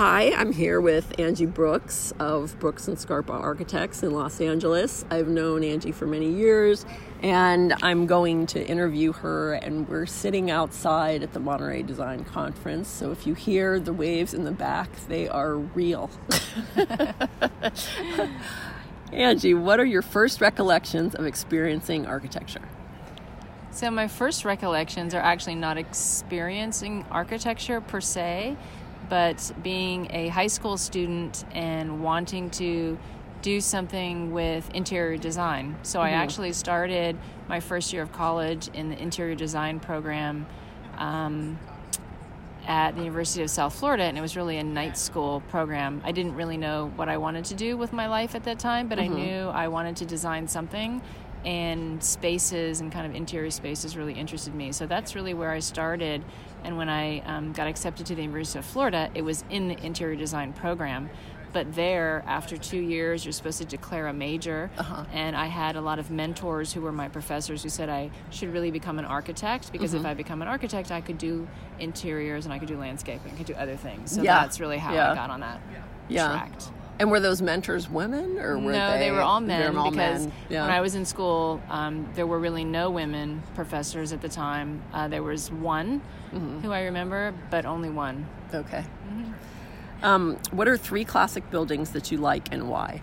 Hi, I'm here with Angie Brooks of Brooks and Scarpa Architects in Los Angeles. I've known Angie for many years, and I'm going to interview her. And we're sitting outside at the Monterey Design Conference. So if you hear the waves in the back, they are real. Angie, what are your first recollections of experiencing architecture? So, my first recollections are actually not experiencing architecture per se, but being a high school student and wanting to do something with interior design. So, mm-hmm. I actually started my first year of college in the interior design program. Um, at the University of South Florida, and it was really a night school program. I didn't really know what I wanted to do with my life at that time, but mm-hmm. I knew I wanted to design something, and spaces and kind of interior spaces really interested me. So that's really where I started. And when I um, got accepted to the University of Florida, it was in the interior design program. But there, after two years, you're supposed to declare a major. Uh-huh. And I had a lot of mentors who were my professors who said I should really become an architect because mm-hmm. if I become an architect, I could do interiors and I could do landscaping, I could do other things. So yeah. that's really how yeah. I got on that yeah. track. And were those mentors women or were no? They, they were all men all because men. Yeah. when I was in school, um, there were really no women professors at the time. Uh, there was one mm-hmm. who I remember, but only one. Okay. Mm-hmm. Um, what are three classic buildings that you like and why?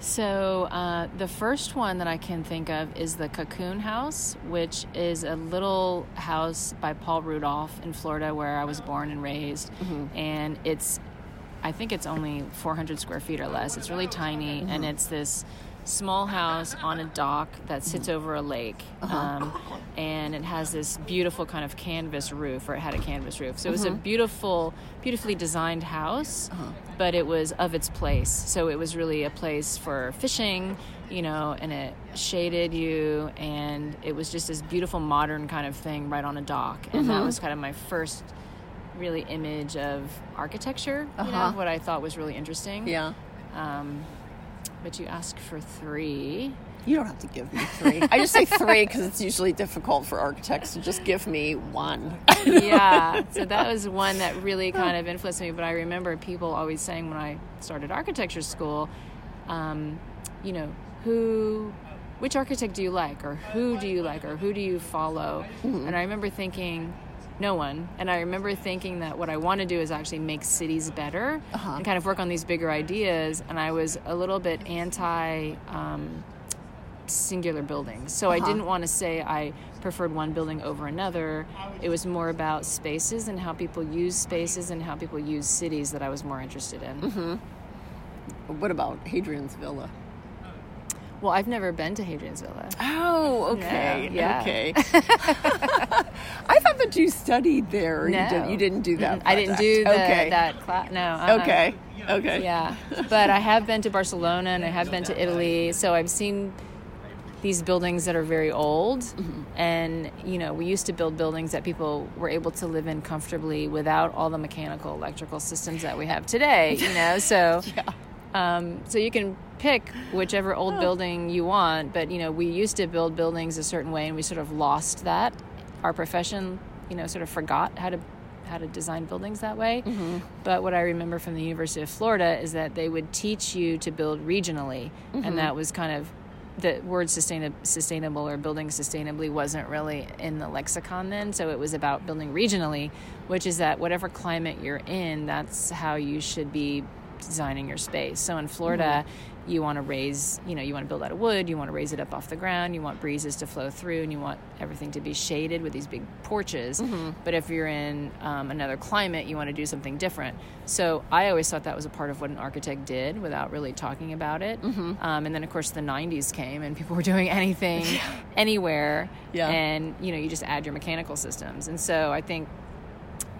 So, uh, the first one that I can think of is the Cocoon House, which is a little house by Paul Rudolph in Florida, where I was born and raised. Mm-hmm. And it's, I think it's only 400 square feet or less. It's really tiny, mm-hmm. and it's this small house on a dock that sits mm-hmm. over a lake. Uh-huh. Um, and it has this beautiful kind of canvas roof, or it had a canvas roof. So it was a mm-hmm. beautiful, beautifully designed house, uh-huh. but it was of its place. So it was really a place for fishing, you know, and it shaded you, and it was just this beautiful modern kind of thing right on a dock. And that mm-hmm. was kind of my first really image of architecture, uh-huh. you know, uh-huh. what I thought was really interesting. Yeah. Um, but you ask for three. You don't have to give me three. I just say three because it's usually difficult for architects to just give me one. yeah. So that was one that really kind of influenced me. But I remember people always saying when I started architecture school, um, you know, who, which architect do you like, or who do you like, or who do you follow? Mm-hmm. And I remember thinking, no one. And I remember thinking that what I want to do is actually make cities better uh-huh. and kind of work on these bigger ideas. And I was a little bit anti um, singular buildings. So uh-huh. I didn't want to say I preferred one building over another. It was more about spaces and how people use spaces and how people use cities that I was more interested in. Mm-hmm. What about Hadrian's Villa? Well, I've never been to Hadrian's Villa. Oh, okay. Yeah. Okay. That you studied there. No. You, did, you didn't do that. Mm-hmm. I didn't do the, okay. that class. No. Uh-uh. Okay. Okay. Yeah. But I have been to Barcelona and I have been to Italy. So I've seen these buildings that are very old mm-hmm. and you know we used to build buildings that people were able to live in comfortably without all the mechanical electrical systems that we have today you know so yeah. um, so you can pick whichever old building you want. But you know, we used to build buildings a certain way, and we sort of lost that. Our profession, you know, sort of forgot how to how to design buildings that way. Mm-hmm. But what I remember from the University of Florida is that they would teach you to build regionally, mm-hmm. and that was kind of the word sustainable, sustainable or building sustainably wasn't really in the lexicon then. So it was about building regionally, which is that whatever climate you're in, that's how you should be designing your space. So in Florida, mm-hmm. you want to raise, you know, you want to build out of wood, you want to raise it up off the ground, you want breezes to flow through, and you want everything to be shaded with these big porches. Mm-hmm. But if you're in um, another climate, you want to do something different. So I always thought that was a part of what an architect did without really talking about it. Mm-hmm. Um, and then, of course, the 90s came and people were doing anything, anywhere. Yeah. And, you know, you just add your mechanical systems. And so I think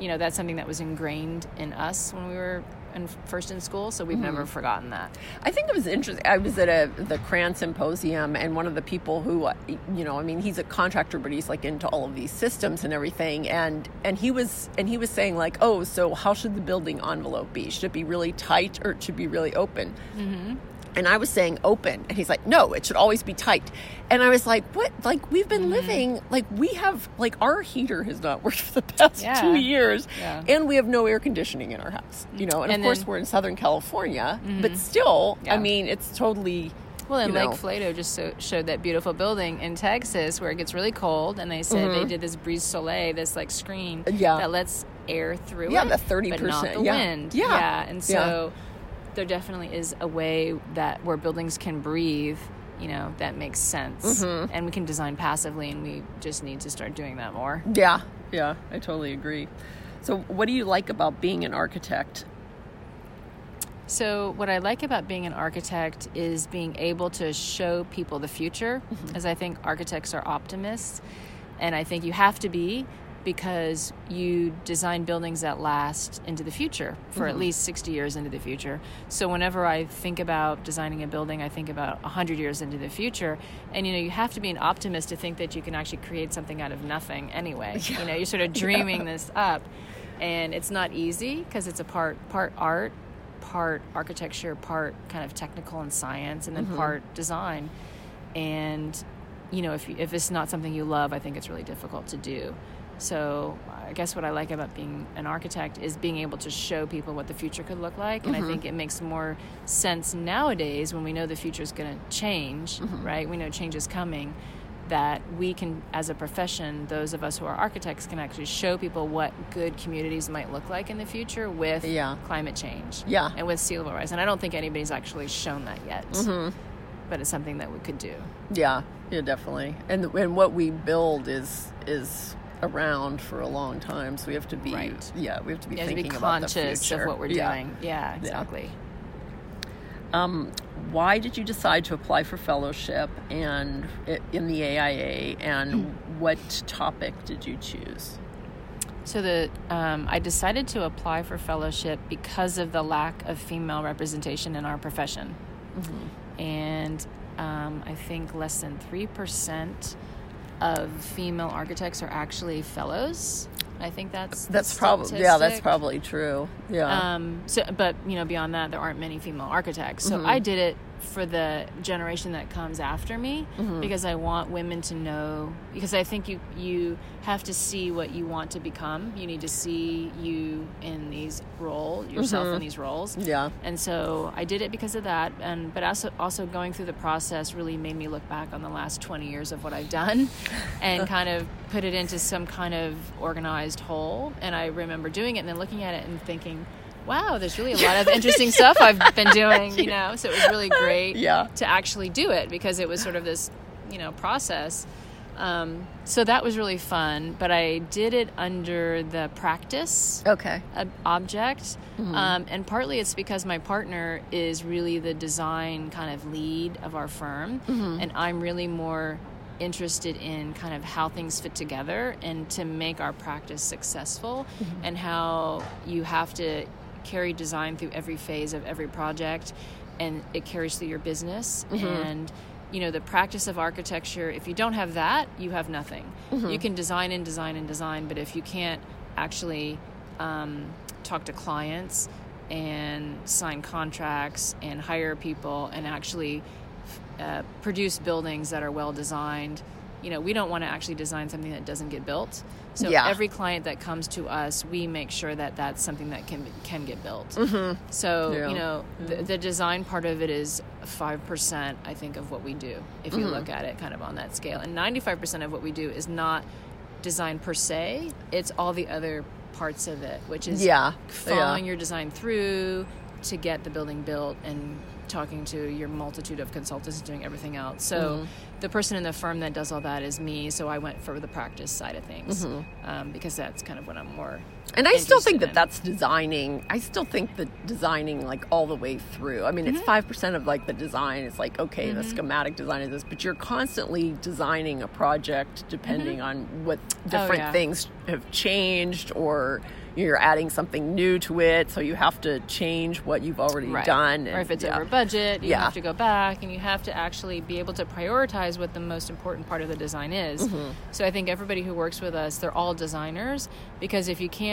you know that's something that was ingrained in us when we were and first in school, so we've mm-hmm. never forgotten that. I think it was interesting. I was at a the CRAN symposium, and one of the people who, you know, I mean, he's a contractor, but he's like into all of these systems and everything, and and he was and he was saying like, oh, so how should the building envelope be? Should it be really tight or it should be really open? Mm-hmm. And I was saying open, and he's like, no, it should always be tight. And I was like, what? Like we've been Mm-hmm. living, like we have, like our heater has not worked for the past Yeah. two years, Yeah. and we have no air conditioning in our house. You know, and, And of course we're in Southern California, but still, I mean, it's totally. Well, and you know, Lake Flato just so, showed that beautiful building in Texas where it gets really cold, and they said they did this brise soleil, this like screen Mm-hmm. Yeah. that lets air through Yeah, it, the 30%, but not the yeah. wind. Yeah. yeah. and Yeah. There definitely is a way that where buildings can breathe. You know that makes sense, Mm-hmm. and we can design passively, and we just need to start doing that more. Yeah, yeah, I totally agree. So, what do you like about being an architect? So, what I like about being an architect is being able to show people the future, as I think architects are optimists. And I think you have to be because you design buildings that last into the future for at mm-hmm. least 60 years into the future. So, whenever I think about designing a building, I think about 100 years into the future. And, you know, you have to be an optimist to think that you can actually create something out of nothing anyway. You know, you're sort of dreaming this up. And it's not easy because it's a part part art part architecture, part kind of technical and science, and then mm-hmm. part design. And you know, if if it's not something you love, I think it's really difficult to do. So I guess what I like about being an architect is being able to show people what the future could look like, and I mm-hmm. think it makes more sense nowadays when we know the future is going to change. Mm-hmm. Right? We know change is coming. That we can, as a profession, those of us who are architects, can actually show people what good communities might look like in the future with Yeah. climate change Yeah. and with sea level rise. And I don't think anybody's actually shown that yet, mm-hmm. but it's something that we could do. Yeah, yeah, definitely. And and what we build is is around for a long time, so we have to be Right. yeah, we have to be have to be thinking about the conscious of what we're Yeah. doing. Yeah, exactly. Um, why did you decide to apply for fellowship and in the AIA, and what topic did you choose? So the um, I decided to apply for fellowship because of the lack of female representation in our profession, and um, I think less than three percent of female architects are actually fellows. I think that's That's probably yeah, that's probably true. Yeah, Um, so, but you know, beyond that, there aren't many female architects. So I did it for the generation that comes after me mm-hmm. because I want women to know. Because I think you you have to see what you want to become. You need to see you in these roles, yourself in mm-hmm. these roles. yeah, And so I did it because of that, and but also also going through the process really made me look back on the last twenty years of what I've done, and kind of put it into some kind of organized whole. And I remember doing it and then looking at it and thinking, "Wow, there's really a lot of interesting stuff I've been doing." You know, so it was really great Yeah. to actually do it because it was sort of this you know process. Um, so that was really fun, but I did it under the practice okay, ob- object. Um, and partly it's because my partner is really the design kind of lead of our firm, and I'm really more interested in kind of how things fit together and to make our practice successful and how you have to carry design through every phase of every project and it carries through your business. And you know the practice of architecture if you don't have that you have nothing. You can design and design and design but if you can't actually um, talk to clients and sign contracts and hire people and actually uh, produce buildings that are well designed. You know, we don't want to actually design something that doesn't get built. So Yeah. every client that comes to us, we make sure that that's something that can can get built. Mm-hmm. So Yeah. you know, the, the design part of it is five percent, I think, of what we do. If you look at it kind of on that scale, and ninety five percent of what we do is not design per se; it's all the other parts of it, which is Yeah. following Yeah. your design through to get the building built and talking to your multitude of consultants and doing everything else. So Mm-hmm. the person in the firm that does all that is me. So I went for the practice side of things Mm-hmm. um, because that's kind of what I'm more. And I still think that in. that's designing. I still think that designing like all the way through. I mean, Mm-hmm. it's five percent of like the design. It's like okay, the schematic design is this, but you're constantly designing a project depending on what different Mm-hmm. Oh, yeah. things have changed or you're adding something new to it. So you have to change what you've already done. or if it's yeah. over budget, you Yeah. have to go back and you have to actually be able to prioritize what the most important part of the design is. Mm-hmm. So I think everybody who works with us, they're all designers because if you can't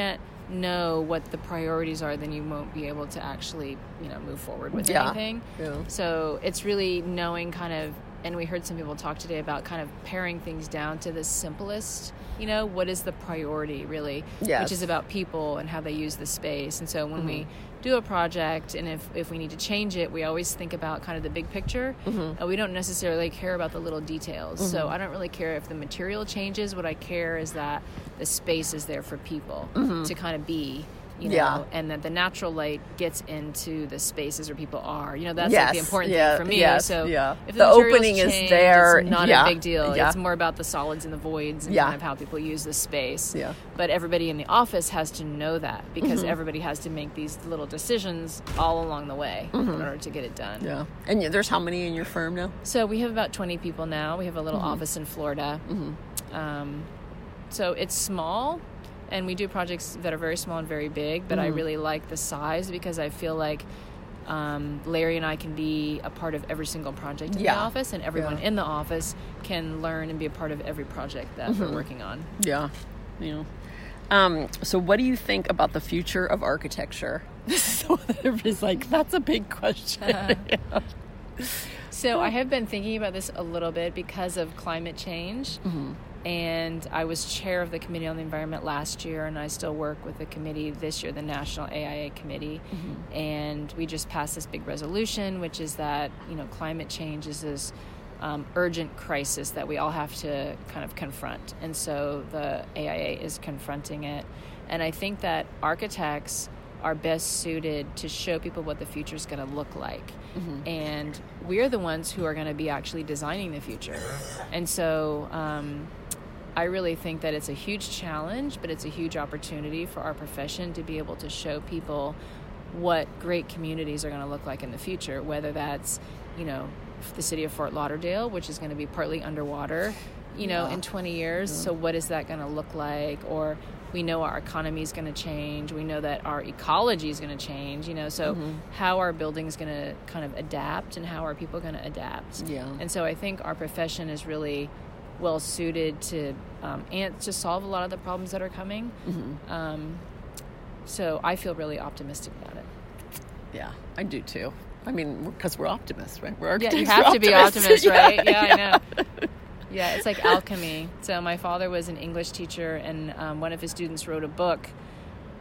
know what the priorities are, then you won't be able to actually, you know, move forward with Yeah. anything. Yeah. So it's really knowing kind of, and we heard some people talk today about kind of paring things down to the simplest. You know, what is the priority really? Yes. Which is about people and how they use the space. And so when we Mm-hmm. do a project and if, if we need to change it, we always think about kind of the big picture. Mm-hmm. Uh, we don't necessarily care about the little details. So I don't really care if the material changes. What I care is that the space is there for people to kind of be. You know, Mm-hmm. Yeah. and that the natural light gets into the spaces where people are. You know, that's like the important yeah, thing for me. yes, so yeah. if The the, opening is there, it's not yeah, a big deal. It's more about the solids and the voids and kind of how people use the space. Yeah. But everybody in the office has to know that because everybody has to make these little decisions all along the way in order to get it done. Yeah. And there's how many in your firm now? So we have about 20 people now. We have a Mm-hmm. little office in Florida. Um, so it's small, and we do projects that are very small and very big, but I Mm-hmm. really like the size because I feel like um, Larry and I can be a part of every single project in Yeah. the office, and everyone Yeah. in the office can learn and be a part of every project that Mm-hmm. we're working on. Yeah. You know. Um, so what do you think about the future of architecture? This is so everybody's like, that's a big question. Yeah. So I have been thinking about this a little bit because of climate change. And I was chair of the Committee on the Environment last year, and I still work with the committee this year, the National AIA Committee. And we just passed this big resolution, which is that you know climate change is this um, urgent crisis that we all have to kind of confront. And so the AIA is confronting it. And I think that architects are best suited to show people what the future is going to look like. And we're the ones who are going to be actually designing the future. And so um, I really think that it's a huge challenge, but it's a huge opportunity for our profession to be able to show people what great communities are going to look like in the future, whether that's, you know, the city of Fort Lauderdale, which is going to be partly underwater, you know, Yeah. in 20 years. So, what is that going to look like? Or we know our economy is going to change. We know that our ecology is going to change, you know. So, mm-hmm. how are buildings going to kind of adapt and how are people going to adapt? Yeah. And so, I think our profession is really well suited to um, and to solve a lot of the problems that are coming. Mm-hmm. Um, so, I feel really optimistic about it. Yeah, I do too. I mean, because we're optimists, right? We're Yeah, architects. you have to be optimists. optimist, right? Yeah, I know. Yeah, it's like alchemy. So my father was an English teacher, and um, one of his students wrote a book,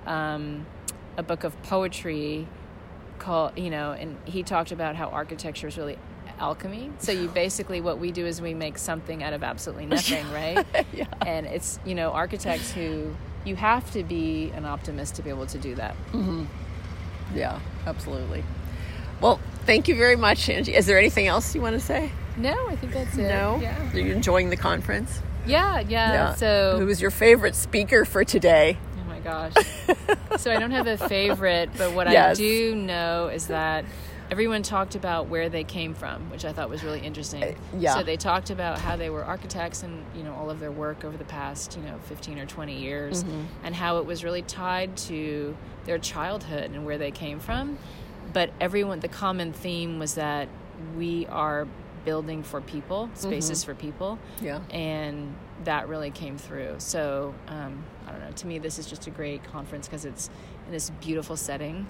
um, a book of poetry, called you know, and he talked about how architecture is really alchemy. So you basically what we do is we make something out of absolutely nothing, right? yeah. And it's you know architects who you have to be an optimist to be able to do that. Mm-hmm. Yeah, absolutely. Well, thank you very much, Angie. Is there anything else you want to say? No, I think that's it. No? Yeah. Are you enjoying the conference? Yeah. Yeah. So Who was your favorite speaker for today? Oh my gosh. so I don't have a favorite, but what Yes. I do know is that everyone talked about where they came from, which I thought was really interesting. Uh, yeah. So they talked about how they were architects and, you know, all of their work over the past, you know, 15 or 20 years mm-hmm. and how it was really tied to their childhood and where they came from. But everyone the common theme was that we are building for people, mm-hmm. spaces for people Yeah. and that really came through. So um, I don't know. To me, this is just a great conference because it's in this beautiful setting,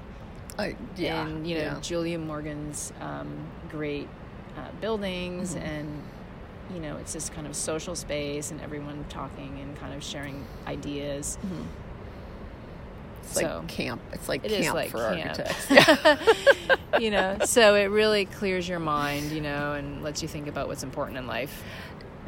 I, yeah. and you know yeah. Julia Morgan's um, great uh, buildings, Mm-hmm. and you know it's this kind of social space and everyone talking and kind of sharing ideas. It's like camp. It's like it camp like for camp. architects. you know, so it really clears your mind, you know, and lets you think about what's important in life.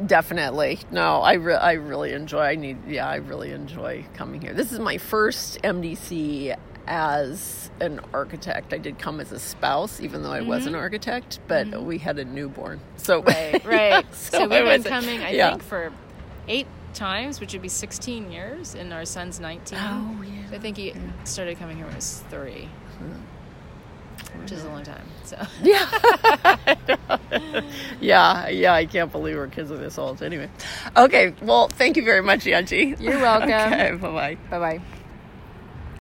Definitely. No, I, re- I really enjoy. I need. Yeah, I really enjoy coming here. This is my first MDC as an architect. I did come as a spouse, even though I was an architect, but we had a newborn. So Mm-hmm. Right, right. so, I we've been coming, I yeah. think, for eight times, which would be 16 years, and our son's 19. Oh, yeah. So I think he started coming here when he was three, which is a long time. So Yeah, yeah, yeah. I can't believe we're kids of this old. Anyway, okay. Well, thank you very much, Angie. You're welcome. okay, bye bye. bye bye.